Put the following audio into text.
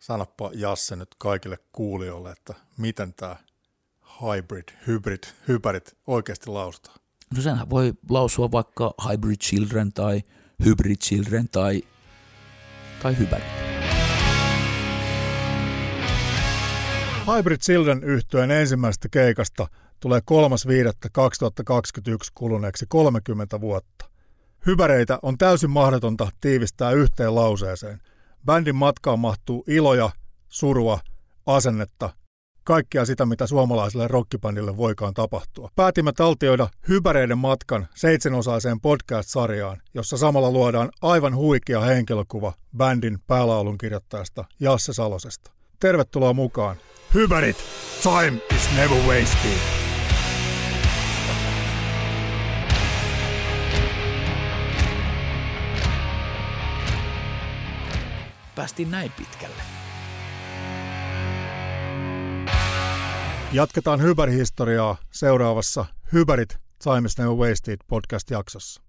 Sanoppa Jasse nyt kaikille kuulijoille, että miten tämä hybrid, hybrid, hybrid oikeasti lausutaan. No senhän voi lausua vaikka hybrid children tai hybrid children tai, tai hybrid. Hybrid Children yhtyeen ensimmäisestä keikasta tulee 3.5.2021 kuluneeksi 30 vuotta. Hypäreitä on täysin mahdotonta tiivistää yhteen lauseeseen. Bändin matkaan mahtuu iloja, surua, asennetta, kaikkea sitä, mitä suomalaiselle rockibandille voikaan tapahtua. Päätimme taltioida Hypäreiden matkan seitsemänosaiseen podcast-sarjaan, jossa samalla luodaan aivan huikea henkilökuva bändin päälaulun kirjoittajasta Jasse Salosesta. Tervetuloa mukaan. Hypärit, time is never wasted. Päästiin näin pitkälle. Jatketaan Hyber-historiaa seuraavassa Hyberit Time is Never Wasted podcast-jaksossa.